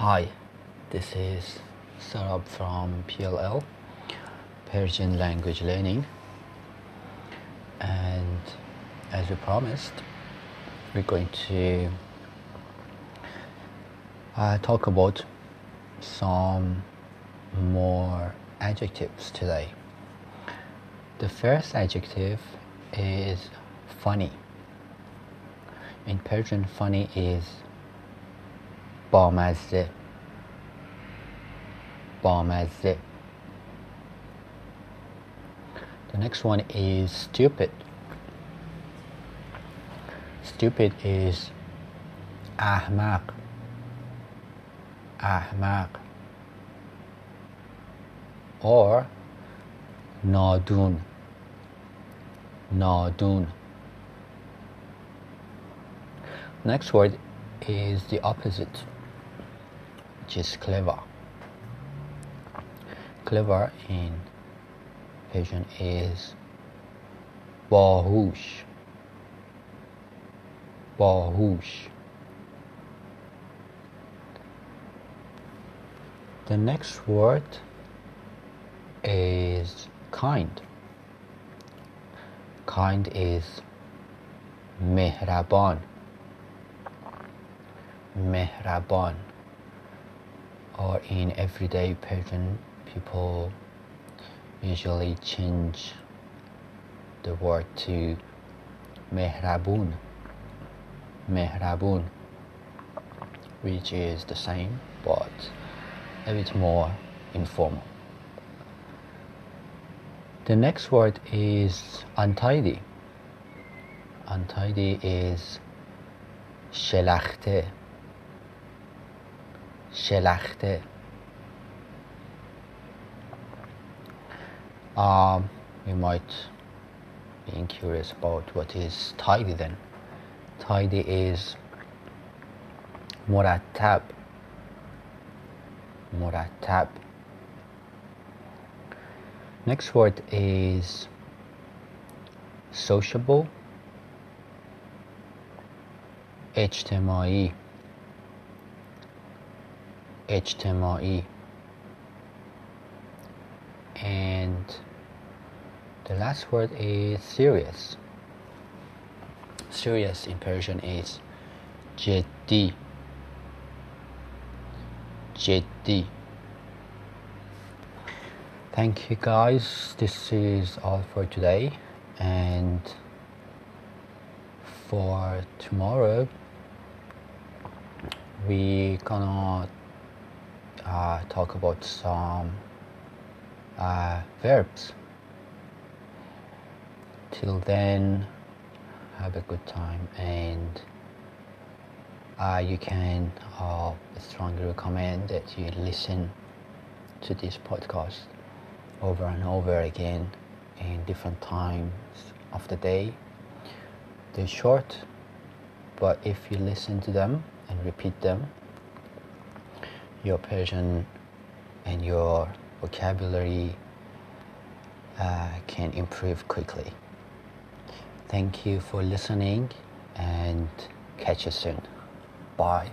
Hi, this is Sarab from PLL, Persian Language Learning. And as we promised, we're going to uh, talk about some more adjectives today. The first adjective is funny. In Persian, funny is بامزه بامزه The next one is stupid. Stupid is احمق احمق or نادون نادون Next word is the opposite which is clever. Clever in Persian is bahush. Bahush. The next word is kind. Kind is mehraban. Mehraban or in everyday Persian, people usually change the word to mehrabun, mehrabun, which is the same but a bit more informal. The next word is untidy. Untidy is shelachte شلخته um, you might be curious about what is tidy then tidy is مرتب مرتب next word is sociable اجتماعی اجتماعی and the last word is serious serious in Persian is جدی جدی thank you guys this is all for today and for tomorrow we gonna uh, talk about some uh, verbs. Till then, have a good time and uh, you can uh, strongly recommend that you listen to this podcast over and over again in different times of the day. They're short, but if you listen to them and repeat them, your Persian and your vocabulary uh, can improve quickly. Thank you for listening and catch you soon. Bye.